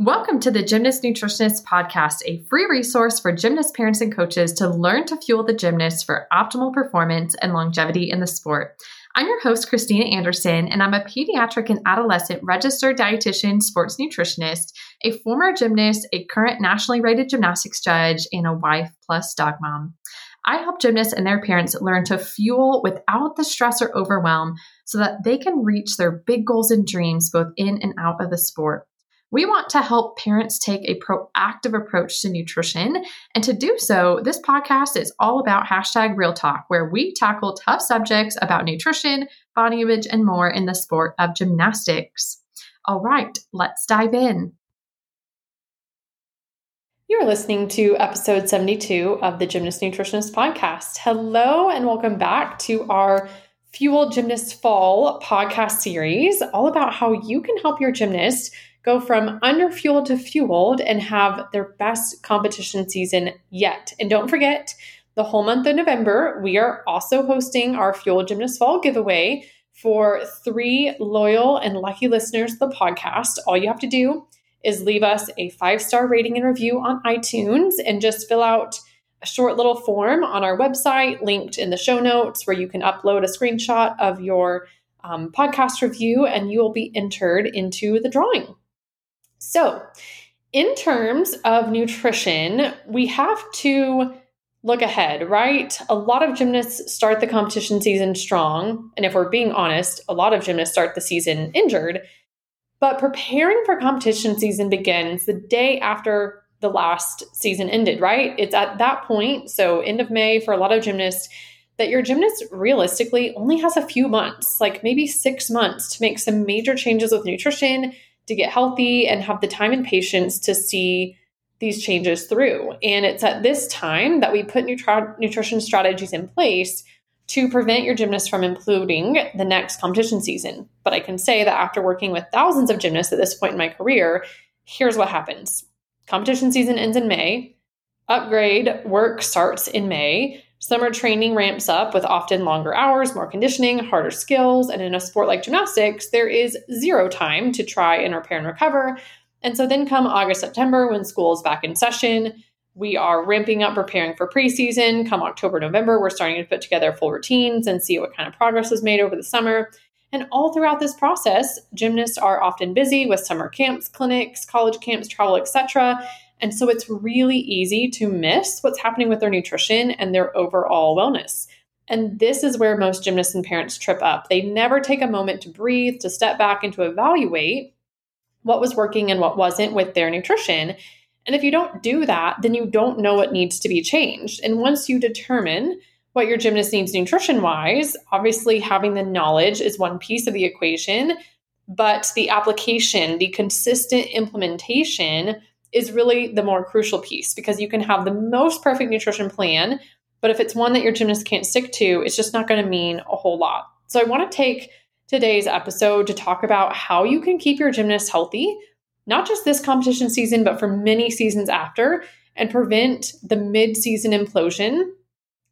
Welcome to the Gymnast Nutritionist Podcast, a free resource for gymnast parents and coaches to learn to fuel the gymnast for optimal performance and longevity in the sport. I'm your host, Christina Anderson, and I'm a pediatric and adolescent registered dietitian, sports nutritionist, a former gymnast, a current nationally rated gymnastics judge, and a wife plus dog mom. I help gymnasts and their parents learn to fuel without the stress or overwhelm so that they can reach their big goals and dreams both in and out of the sport. We want to help parents take a proactive approach to nutrition. And to do so, this podcast is all about hashtag real talk, where we tackle tough subjects about nutrition, body image, and more in the sport of gymnastics. All right, let's dive in. You're listening to episode 72 of the Gymnast Nutritionist Podcast. Hello, and welcome back to our Fuel Gymnast Fall podcast series, all about how you can help your gymnast go from underfueled to fueled and have their best competition season yet. And don't forget, the whole month of November, we are also hosting our Fuel Gymnast Fall giveaway for three loyal and lucky listeners of the podcast. All you have to do is leave us a five star rating and review on iTunes and just fill out a short little form on our website linked in the show notes where you can upload a screenshot of your um, podcast review and you will be entered into the drawing. So, in terms of nutrition, we have to look ahead, right? A lot of gymnasts start the competition season strong. And if we're being honest, a lot of gymnasts start the season injured. But preparing for competition season begins the day after the last season ended, right? It's at that point, so end of May for a lot of gymnasts, that your gymnast realistically only has a few months, like maybe six months, to make some major changes with nutrition to get healthy and have the time and patience to see these changes through. And it's at this time that we put nutri- nutrition strategies in place to prevent your gymnast from imploding the next competition season. But I can say that after working with thousands of gymnasts at this point in my career, here's what happens competition season ends in May, upgrade work starts in May. Summer training ramps up with often longer hours, more conditioning, harder skills, and in a sport like gymnastics, there is zero time to try and repair and recover. And so then come August, September, when school is back in session, we are ramping up preparing for preseason. Come October, November, we're starting to put together full routines and see what kind of progress was made over the summer. And all throughout this process, gymnasts are often busy with summer camps, clinics, college camps, travel, etc. And so it's really easy to miss what's happening with their nutrition and their overall wellness. And this is where most gymnasts and parents trip up. They never take a moment to breathe, to step back, and to evaluate what was working and what wasn't with their nutrition. And if you don't do that, then you don't know what needs to be changed. And once you determine what your gymnast needs nutrition wise, obviously having the knowledge is one piece of the equation, but the application, the consistent implementation is really the more crucial piece because you can have the most perfect nutrition plan, but if it's one that your gymnast can't stick to, it's just not going to mean a whole lot. So I want to take today's episode to talk about how you can keep your gymnast healthy, not just this competition season, but for many seasons after, and prevent the mid season implosion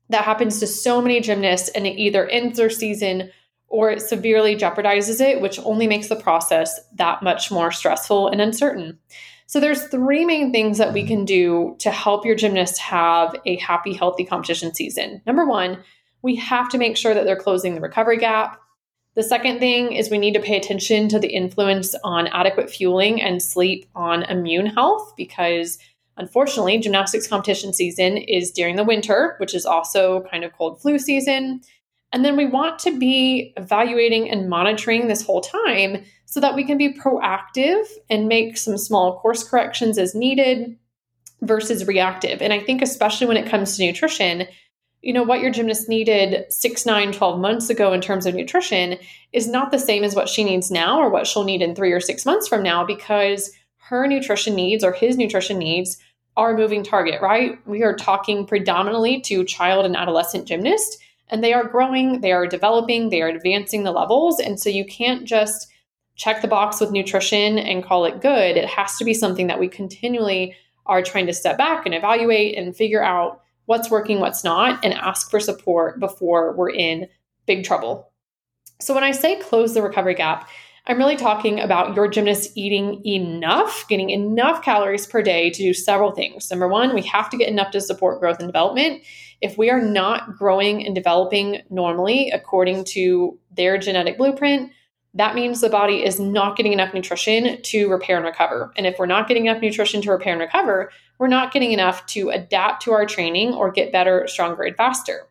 that happens to so many gymnasts and it either ends their season or it severely jeopardizes it, which only makes the process that much more stressful and uncertain. So there's three main things that we can do to help your gymnast have a happy, healthy competition season. Number one, we have to make sure that they're closing the recovery gap. The second thing is we need to pay attention to the influence on adequate fueling and sleep on immune health because unfortunately, gymnastics competition season is during the winter, which is also kind of cold flu season. And then we want to be evaluating and monitoring this whole time so that we can be proactive and make some small course corrections as needed versus reactive. And I think, especially when it comes to nutrition, you know, what your gymnast needed six, nine, 12 months ago in terms of nutrition is not the same as what she needs now or what she'll need in three or six months from now because her nutrition needs or his nutrition needs are a moving target, right? We are talking predominantly to child and adolescent gymnasts and they are growing, they are developing, they are advancing the levels. And so you can't just check the box with nutrition and call it good. It has to be something that we continually are trying to step back and evaluate and figure out what's working, what's not, and ask for support before we're in big trouble. So when I say close the recovery gap, I'm really talking about your gymnast eating enough, getting enough calories per day to do several things. Number one, we have to get enough to support growth and development. If we are not growing and developing normally according to their genetic blueprint, that means the body is not getting enough nutrition to repair and recover. And if we're not getting enough nutrition to repair and recover, we're not getting enough to adapt to our training or get better, stronger, and faster.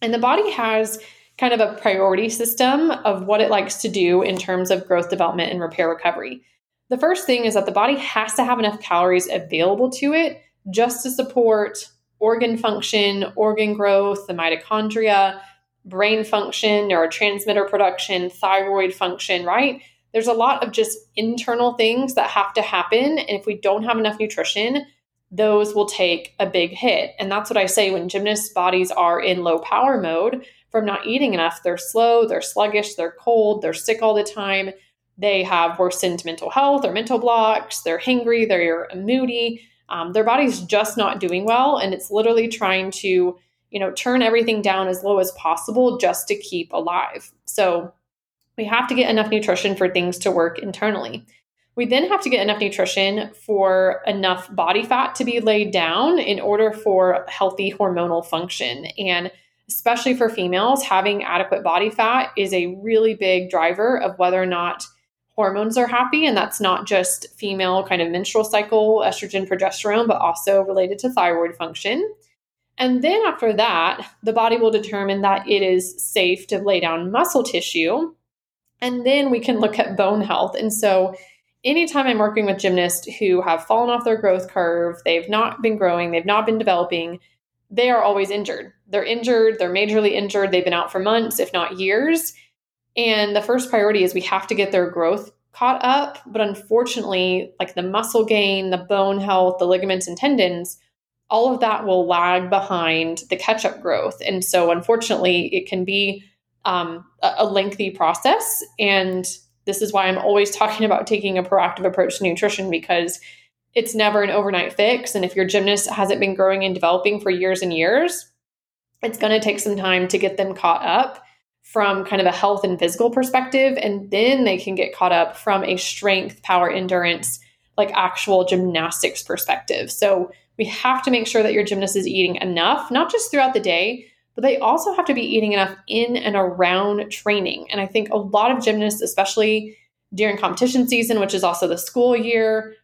And the body has kind of a priority system of what it likes to do in terms of growth, development, and repair recovery. The first thing is that the body has to have enough calories available to it just to support organ function, organ growth, the mitochondria, brain function, neurotransmitter production, thyroid function, right? There's a lot of just internal things that have to happen. And if we don't have enough nutrition, those will take a big hit. And that's what I say when gymnasts' bodies are in low power mode from not eating enough. They're slow, they're sluggish, they're cold, they're sick all the time. They have worsened mental health or mental blocks, they're hangry, they're moody. Um, their body's just not doing well. And it's literally trying to you know, turn everything down as low as possible just to keep alive. So we have to get enough nutrition for things to work internally. We then have to get enough nutrition for enough body fat to be laid down in order for healthy hormonal function. And especially for females, having adequate body fat is a really big driver of whether or not hormones are happy. And that's not just female kind of menstrual cycle, estrogen, progesterone, but also related to thyroid function. And then after that, the body will determine that it is safe to lay down muscle tissue. And then we can look at bone health. And so, anytime I'm working with gymnasts who have fallen off their growth curve, they've not been growing, they've not been developing, they are always injured. They're injured, they're majorly injured, they've been out for months, if not years. And the first priority is we have to get their growth caught up. But unfortunately, like the muscle gain, the bone health, the ligaments and tendons, all of that will lag behind the catch up growth. And so, unfortunately, it can be um, a, lengthy process. And this is why I'm always talking about taking a proactive approach to nutrition because it's never an overnight fix. And if your gymnast hasn't been growing and developing for years and years, it's going to take some time to get them caught up from kind of a health and physical perspective. And then they can get caught up from a strength, power, endurance, like actual gymnastics perspective. So, we have to make sure that your gymnast is eating enough, not just throughout the day, but they also have to be eating enough in and around training. And I think a lot of gymnasts, especially during competition season, which is also the school year,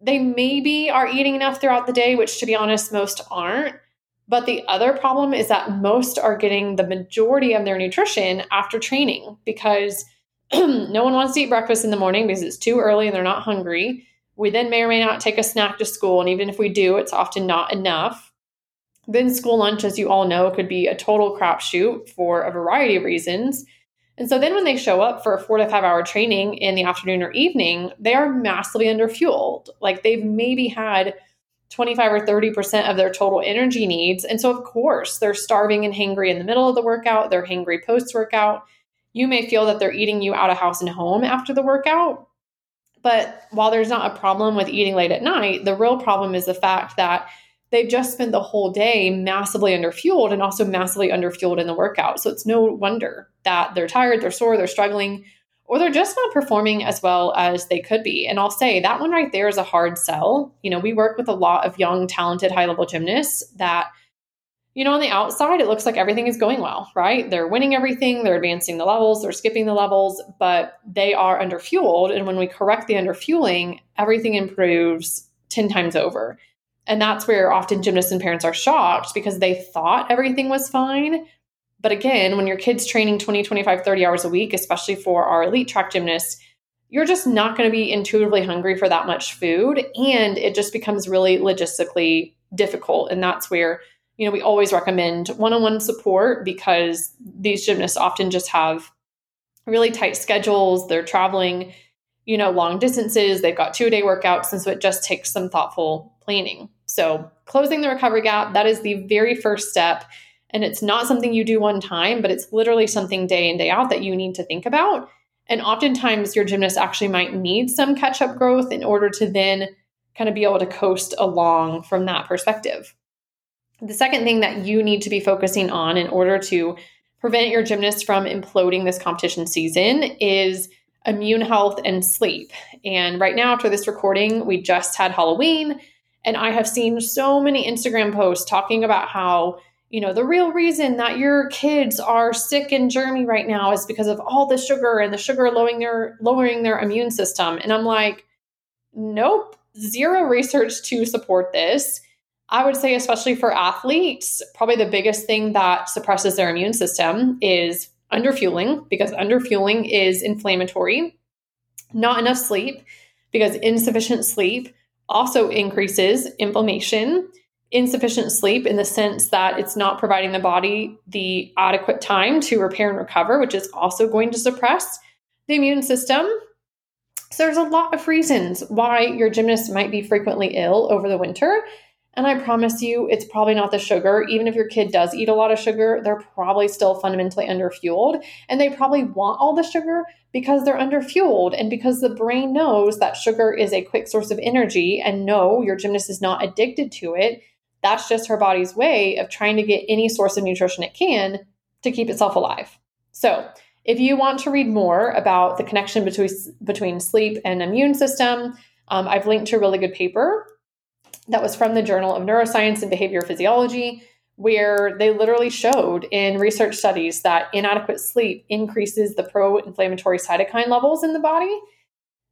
they maybe are eating enough throughout the day, which to be honest, most aren't. But the other problem is that most are getting the majority of their nutrition after training because no one wants to eat breakfast in the morning because it's too early and they're not hungry. We then may or may not take a snack to school, and even if we do, it's often not enough. Then school lunch, as you all know, could be a total crapshoot for a variety of reasons. And so then when they show up for a four to five hour training in the afternoon or evening, they are massively underfueled. Like they've maybe had 25 or 30% of their total energy needs. And so, of course, they're starving and hangry in the middle of the workout, they're hangry post workout. You may feel that they're eating you out of house and home after the workout, but while there's not a problem with eating late at night, the real problem is the fact that they've just spent the whole day massively underfueled and also massively underfueled in the workout. So it's no wonder that they're tired, they're sore, they're struggling, or they're just not performing as well as they could be. And I'll say that one right there is a hard sell. You know, we work with a lot of young, talented, high level gymnasts that you know, on the outside, it looks like everything is going well, right? They're winning everything, they're advancing the levels, they're skipping the levels, but they are underfueled. And when we correct the underfueling, everything improves 10 times over. And that's where often gymnasts and parents are shocked because they thought everything was fine. But again, when your kid's training 20, 25, 30 hours a week, especially for our elite track gymnasts, you're just not going to be intuitively hungry for that much food. And it just becomes really logistically difficult. And that's where you know, we always recommend one on one support because these gymnasts often just have really tight schedules. They're traveling, you know, long distances. They've got two day workouts. And so it just takes some thoughtful planning. So, closing the recovery gap, that is the very first step. And it's not something you do one time, but it's literally something day in, day out that you need to think about. And oftentimes, your gymnast actually might need some catch up growth in order to then kind of be able to coast along from that perspective. The second thing that you need to be focusing on in order to prevent your gymnast from imploding this competition season is immune health and sleep. And right now, after this recording, we just had Halloween, and I have seen so many Instagram posts talking about how, you know, the real reason that your kids are sick and germy right now is because of all the sugar and the sugar lowering their lowering their immune system. And I'm like, nope, zero research to support this. I would say, especially for athletes, probably the biggest thing that suppresses their immune system is underfueling, because underfueling is inflammatory, not enough sleep, because insufficient sleep also increases inflammation. Insufficient sleep in the sense that it's not providing the body the adequate time to repair and recover, which is also going to suppress the immune system. So, there's a lot of reasons why your gymnast might be frequently ill over the winter. And I promise you, it's probably not the sugar. Even if your kid does eat a lot of sugar, they're probably still fundamentally underfueled. And they probably want all the sugar because they're underfueled and because the brain knows that sugar is a quick source of energy. And no, your gymnast is not addicted to it. That's just her body's way of trying to get any source of nutrition it can to keep itself alive. So, if you want to read more about the connection between, between sleep and immune system, um, I've linked to a really good paper that was from the Journal of Neuroscience and Behavior Physiology, where they literally showed in research studies that inadequate sleep increases the pro inflammatory cytokine levels in the body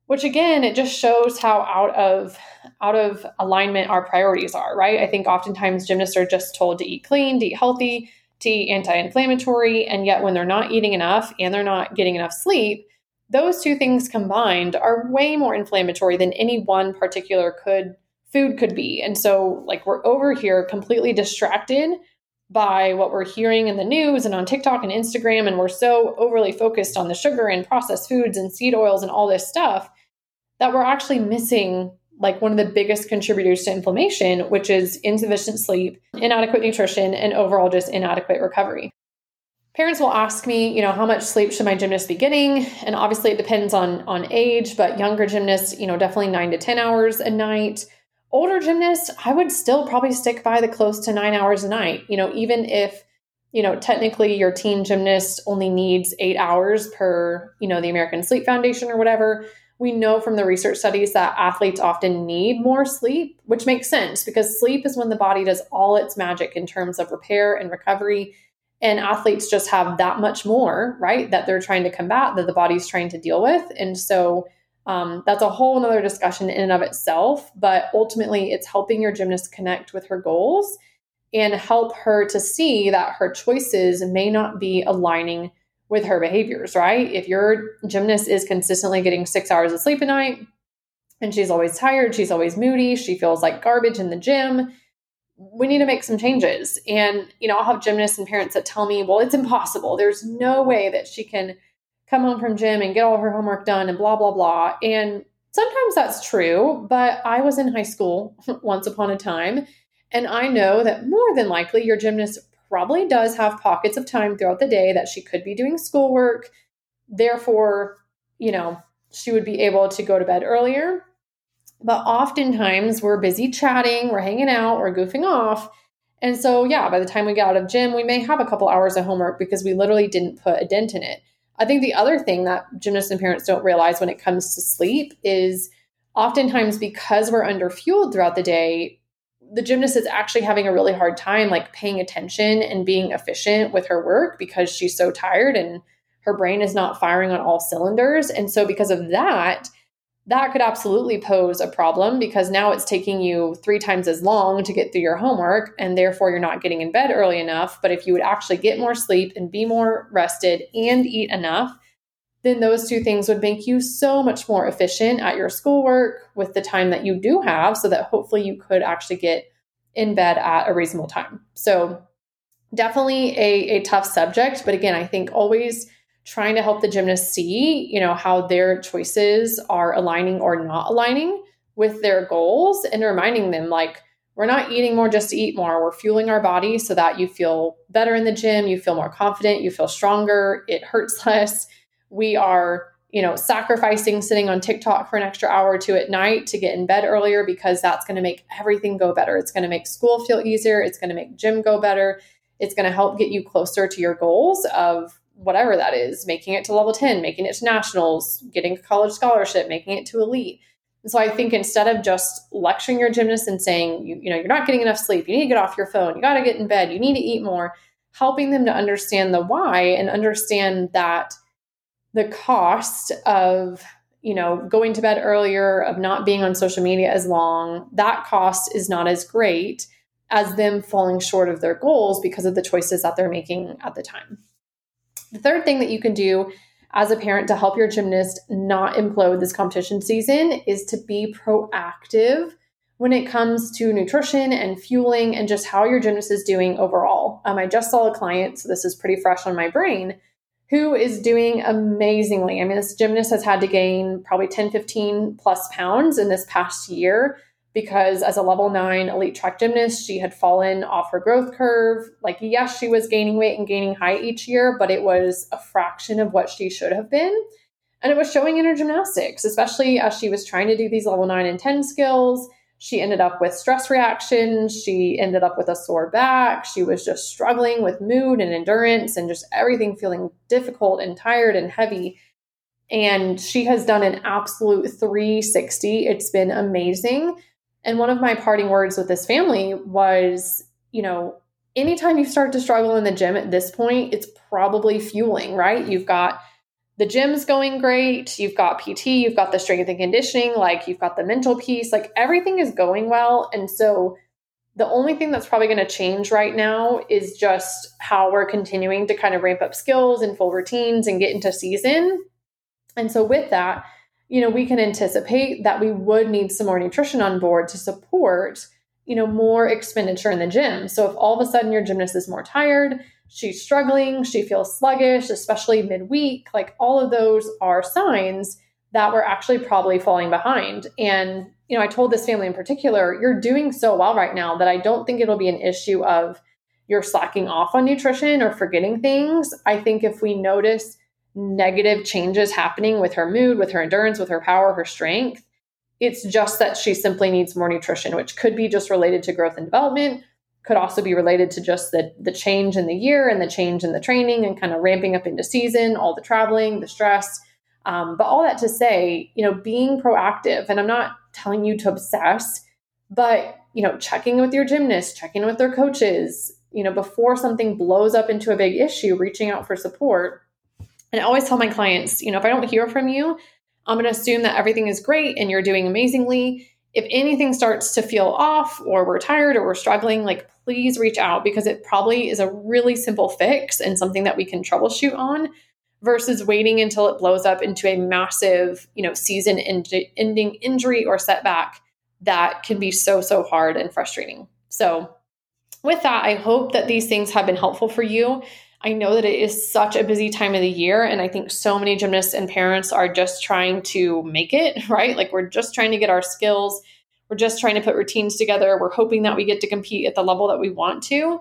which again it just shows how out of out of alignment our priorities are right? I think oftentimes gymnasts are just told to eat clean to eat healthy to eat anti-inflammatory and yet when they're not eating enough and they're not getting enough sleep those two things combined are way more inflammatory than any one particular could food could be. And so, like, we're over here completely distracted by what we're hearing in the news and on TikTok and Instagram. And we're so overly focused on the sugar and processed foods and seed oils and all this stuff that we're actually missing like one of the biggest contributors to inflammation, which is insufficient sleep, inadequate nutrition, and overall just inadequate recovery. Parents will ask me, you know, how much sleep should my gymnast be getting? And obviously it depends on on age, but younger gymnasts, you know, definitely 9 to 10 hours a night older gymnasts, I would still probably stick by the close to nine hours a night. You know, even if, you know, technically your teen gymnast only needs eight hours per, you know, the American Sleep Foundation or whatever. We know from the research studies that athletes often need more sleep, which makes sense because sleep is when the body does all its magic in terms of repair and recovery. And athletes just have that much more, right, that they're trying to combat, that the body's trying to deal with. And so, um, that's a whole other discussion in and of itself, but ultimately it's helping your gymnast connect with her goals and help her to see that her choices may not be aligning with her behaviors, right? If your gymnast is consistently getting six hours of sleep a night and she's always tired, she's always moody, she feels like garbage in the gym, we need to make some changes. And, you know, I'll have gymnasts and parents that tell me, well, it's impossible. There's no way that she can come home from gym and get all her homework done and blah, blah, blah. And sometimes that's true, but I was in high school once upon a time. And I know that more than likely your gymnast probably does have pockets of time throughout the day that she could be doing schoolwork. Therefore, you know, she would be able to go to bed earlier. But oftentimes we're busy chatting, we're hanging out, we're goofing off. And so, yeah, by the time we get out of gym, we may have a couple hours of homework because we literally didn't put a dent in it. I think the other thing that gymnasts and parents don't realize when it comes to sleep is oftentimes because we're underfueled throughout the day, the gymnast is actually having a really hard time like paying attention and being efficient with her work because she's so tired and her brain is not firing on all cylinders. And so because of that, that could absolutely pose a problem because now it's taking you three times as long to get through your homework and therefore you're not getting in bed early enough. But if you would actually get more sleep and be more rested and eat enough, then those two things would make you so much more efficient at your schoolwork with the time that you do have so that hopefully you could actually get in bed at a reasonable time. So, definitely a, a tough subject. But again, I think always trying to help the gymnast see, you know, how their choices are aligning or not aligning with their goals and reminding them like we're not eating more just to eat more. We're fueling our body so that you feel better in the gym, you feel more confident, you feel stronger, it hurts less. We are, you know, sacrificing sitting on TikTok for an extra hour or two at night to get in bed earlier because that's going to make everything go better. It's going to make school feel easier, it's going to make gym go better. It's going to help get you closer to your goals of whatever that is, making it to level 10, making it to nationals, getting a college scholarship, making it to elite. And so I think instead of just lecturing your gymnast and saying, you, you know, you're not getting enough sleep, you need to get off your phone, you got to get in bed, you need to eat more, helping them to understand the why and understand that the cost of you know going to bed earlier of not being on social media as long that cost is not as great as them falling short of their goals because of the choices that they're making at the time the third thing that you can do as a parent to help your gymnast not implode this competition season is to be proactive when it comes to nutrition and fueling and just how your gymnast is doing overall. Um, I just saw a client, so this is pretty fresh on my brain, who is doing amazingly. I mean, this gymnast has had to gain probably 10, 15 plus pounds in this past year because as a level nine elite track gymnast, she had fallen off her growth curve. Like, yes, she was gaining weight and gaining height each year, but it was a fraction of what she should have been. And it was showing in her gymnastics, especially as she was trying to do these level nine and 10 skills she ended up with stress reactions. She ended up with a sore back. She was just struggling with mood and endurance and just everything feeling difficult and tired and heavy. And she has done an absolute 360. It's been amazing. And one of my parting words with this family was, you know, anytime you start to struggle in the gym at this point, it's probably fueling, right? You've got the gym's going great. You've got PT, you've got the strength and conditioning, like you've got the mental piece, like everything is going well. And so the only thing that's probably going to change right now is just how we're continuing to kind of ramp up skills and full routines and get into season. And so with that, you know, we can anticipate that we would need some more nutrition on board to support, you know, more expenditure in the gym. So if all of a sudden your gymnast is more tired, she's struggling, she feels sluggish, especially midweek. Like all of those are signs that we're actually probably falling behind. And, you know, I told this family in particular, you're doing so well right now that I don't think it'll be an issue of you're slacking off on nutrition or forgetting things. I think if we notice negative changes happening with her mood, with her endurance, with her power, her strength, it's just that she simply needs more nutrition, which could be just related to growth and development, could also be related to just the the change in the year and the change in the training and kind of ramping up into season, all the traveling, the stress. Um, but all that to say, you know, being proactive, and I'm not telling you to obsess, but you know, checking with your gymnast, checking with their coaches, you know, before something blows up into a big issue, reaching out for support. And I always tell my clients, you know, if I don't hear from you, I'm going to assume that everything is great and you're doing amazingly. If anything starts to feel off or we're tired or we're struggling, like please reach out because it probably is a really simple fix and something that we can troubleshoot on versus waiting until it blows up into a massive, you know, season ending injury or setback that can be so so hard and frustrating. So, with that, I hope that these things have been helpful for you. I know that it is such a busy time of the year, and I think so many gymnasts and parents are just trying to make it, right? Like, we're just trying to get our skills we're just trying to put routines together. We're hoping that we get to compete at the level that we want to.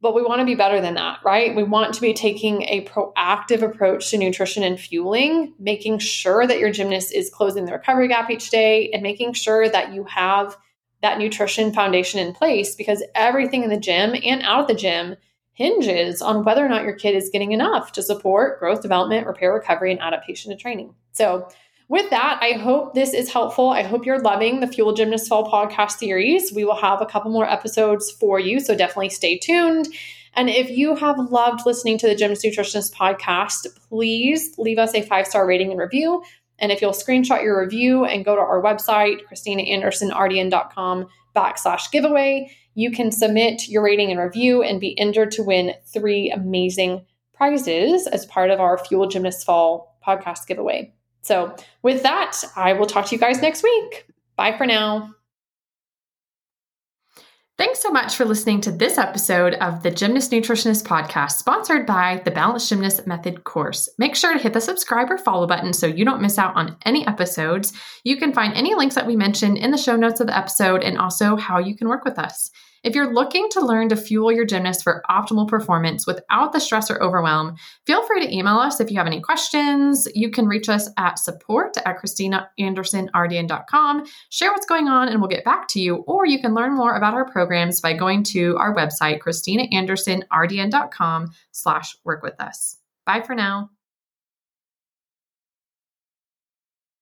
But we want to be better than that, right? We want to be taking a proactive approach to nutrition and fueling, making sure that your gymnast is closing the recovery gap each day and making sure that you have that nutrition foundation in place because everything in the gym and out of the gym hinges on whether or not your kid is getting enough to support growth, development, repair, recovery, and adaptation to training. So, with that, I hope this is helpful. I hope you're loving the Fuel Gymnast Fall podcast series. We will have a couple more episodes for you, so definitely stay tuned. And if you have loved listening to the Gymnast Nutritionist podcast, please leave us a five star rating and review. And if you'll screenshot your review and go to our website, ChristinaAndersonRDN.com backslash giveaway, you can submit your rating and review and be entered to win three amazing prizes as part of our Fuel Gymnast Fall podcast giveaway. So, with that, I will talk to you guys next week. Bye for now. Thanks so much for listening to this episode of the Gymnast Nutritionist Podcast, sponsored by the Balanced Gymnast Method course. Make sure to hit the subscribe or follow button so you don't miss out on any episodes. You can find any links that we mentioned in the show notes of the episode and also how you can work with us. If you're looking to learn to fuel your gymnast for optimal performance without the stress or overwhelm, feel free to email us if you have any questions. You can reach us at support at ChristinaAndersonRDN.com. Share what's going on and we'll get back to you. Or you can learn more about our programs by going to our website, ChristinaAndersonRDN.com slash work with us. Bye for now.